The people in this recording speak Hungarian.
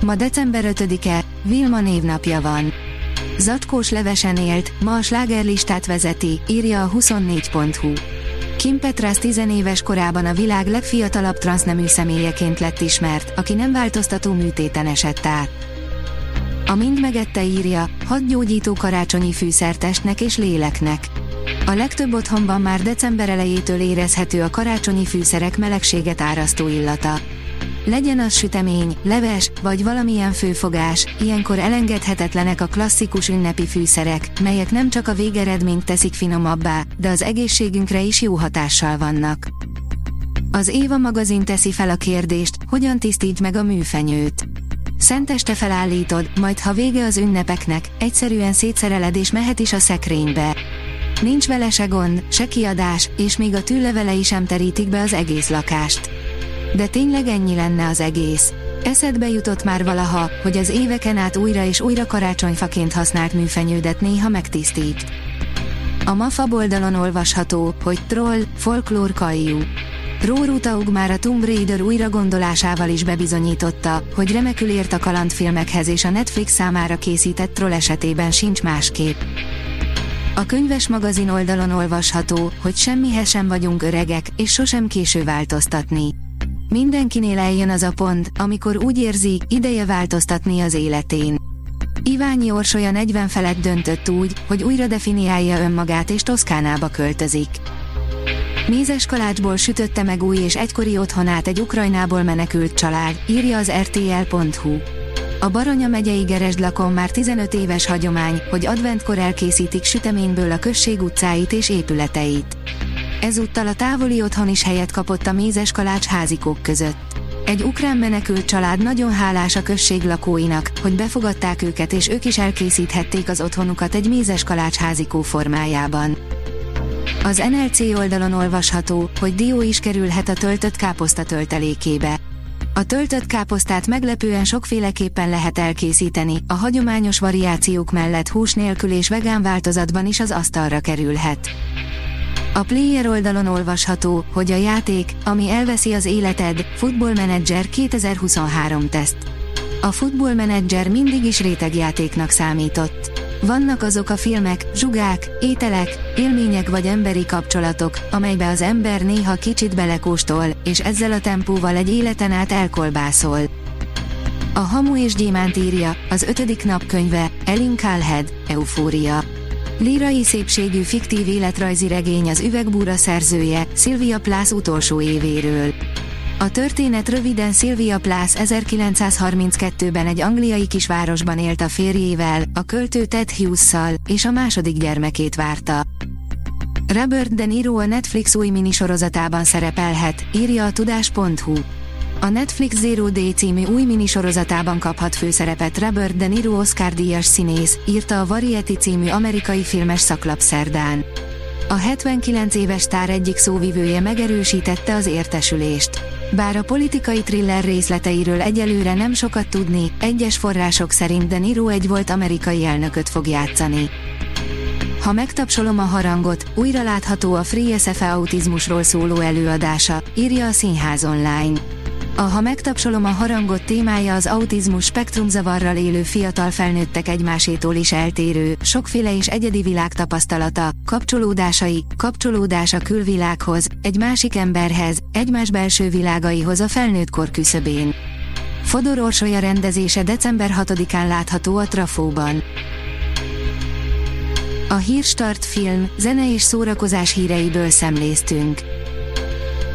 Ma december 5-e, Vilma névnapja van. Zacskós levesen élt, ma a slágerlistát vezeti, írja a 24.hu. Kim Petras tizenéves korában a világ legfiatalabb transznemű személyeként lett ismert, aki nem változtató műtéten esett át. A mind megette írja, hat gyógyító karácsonyi fűszertestnek és léleknek. A legtöbb otthonban már december elejétől érezhető a karácsonyi fűszerek melegséget árasztó illata. Legyen az sütemény, leves, vagy valamilyen főfogás, ilyenkor elengedhetetlenek a klasszikus ünnepi fűszerek, melyek nem csak a végeredményt teszik finomabbá, de az egészségünkre is jó hatással vannak. Az Éva magazin teszi fel a kérdést, hogyan tisztítsd meg a műfenyőt. Szenteste felállítod, majd ha vége az ünnepeknek, egyszerűen szétszereled és mehet is a szekrénybe. Nincs vele se gond, se kiadás, és még a tűlevelei sem terítik be az egész lakást. De tényleg ennyi lenne az egész. Eszedbe jutott már valaha, hogy az éveken át újra és újra karácsonyfaként használt műfenyődet néha megtisztít. A MAFA oldalon olvasható, hogy troll, folklór kajú. Róruta már a Tomb Raider újra gondolásával is bebizonyította, hogy remekül ért a kalandfilmekhez és a Netflix számára készített troll esetében sincs másképp. A könyves magazin oldalon olvasható, hogy semmihez sem vagyunk öregek, és sosem késő változtatni. Mindenkinél eljön az a pont, amikor úgy érzi, ideje változtatni az életén. Iványi Orsolya 40 felett döntött úgy, hogy újra definiálja önmagát és Toszkánába költözik. Mézes kalácsból sütötte meg új és egykori otthonát egy Ukrajnából menekült család, írja az rtl.hu. A Baranya megyei Geresdlakon már 15 éves hagyomány, hogy adventkor elkészítik süteményből a község utcáit és épületeit. Ezúttal a távoli otthon is helyet kapott a mézes kalács házikók között. Egy ukrán menekült család nagyon hálás a község lakóinak, hogy befogadták őket és ők is elkészíthették az otthonukat egy mézes kalács házikó formájában. Az NLC oldalon olvasható, hogy dió is kerülhet a töltött káposzta töltelékébe. A töltött káposztát meglepően sokféleképpen lehet elkészíteni, a hagyományos variációk mellett hús nélkül és vegán változatban is az asztalra kerülhet. A player oldalon olvasható, hogy a játék, ami elveszi az életed, Football Manager 2023 teszt. A Football Manager mindig is rétegjátéknak számított. Vannak azok a filmek, zsugák, ételek, élmények vagy emberi kapcsolatok, amelybe az ember néha kicsit belekóstol, és ezzel a tempóval egy életen át elkolbászol. A Hamu és Gyémánt írja, az ötödik napkönyve, Elin Kalhead, Eufória. Lírai szépségű fiktív életrajzi regény az üvegbúra szerzője, Sylvia Plath utolsó évéről. A történet röviden Sylvia Plath 1932-ben egy angliai kisvárosban élt a férjével, a költő Ted hughes és a második gyermekét várta. Robert De Niro a Netflix új minisorozatában szerepelhet, írja a tudás.hu. A Netflix Zero Day című új minisorozatában kaphat főszerepet Robert De Niro Oscar díjas színész, írta a Variety című amerikai filmes szaklap szerdán. A 79 éves tár egyik szóvivője megerősítette az értesülést. Bár a politikai thriller részleteiről egyelőre nem sokat tudni, egyes források szerint De Niro egy volt amerikai elnököt fog játszani. Ha megtapsolom a harangot, újra látható a Free SFE autizmusról szóló előadása, írja a Színház online. A Ha megtapsolom a harangot témája az autizmus spektrumzavarral élő fiatal felnőttek egymásétól is eltérő, sokféle és egyedi világ tapasztalata, kapcsolódásai, kapcsolódás a külvilághoz, egy másik emberhez, egymás belső világaihoz a felnőtt kor küszöbén. Fodor Orsolya rendezése december 6-án látható a Trafóban. A Hírstart film, zene és szórakozás híreiből szemléztünk.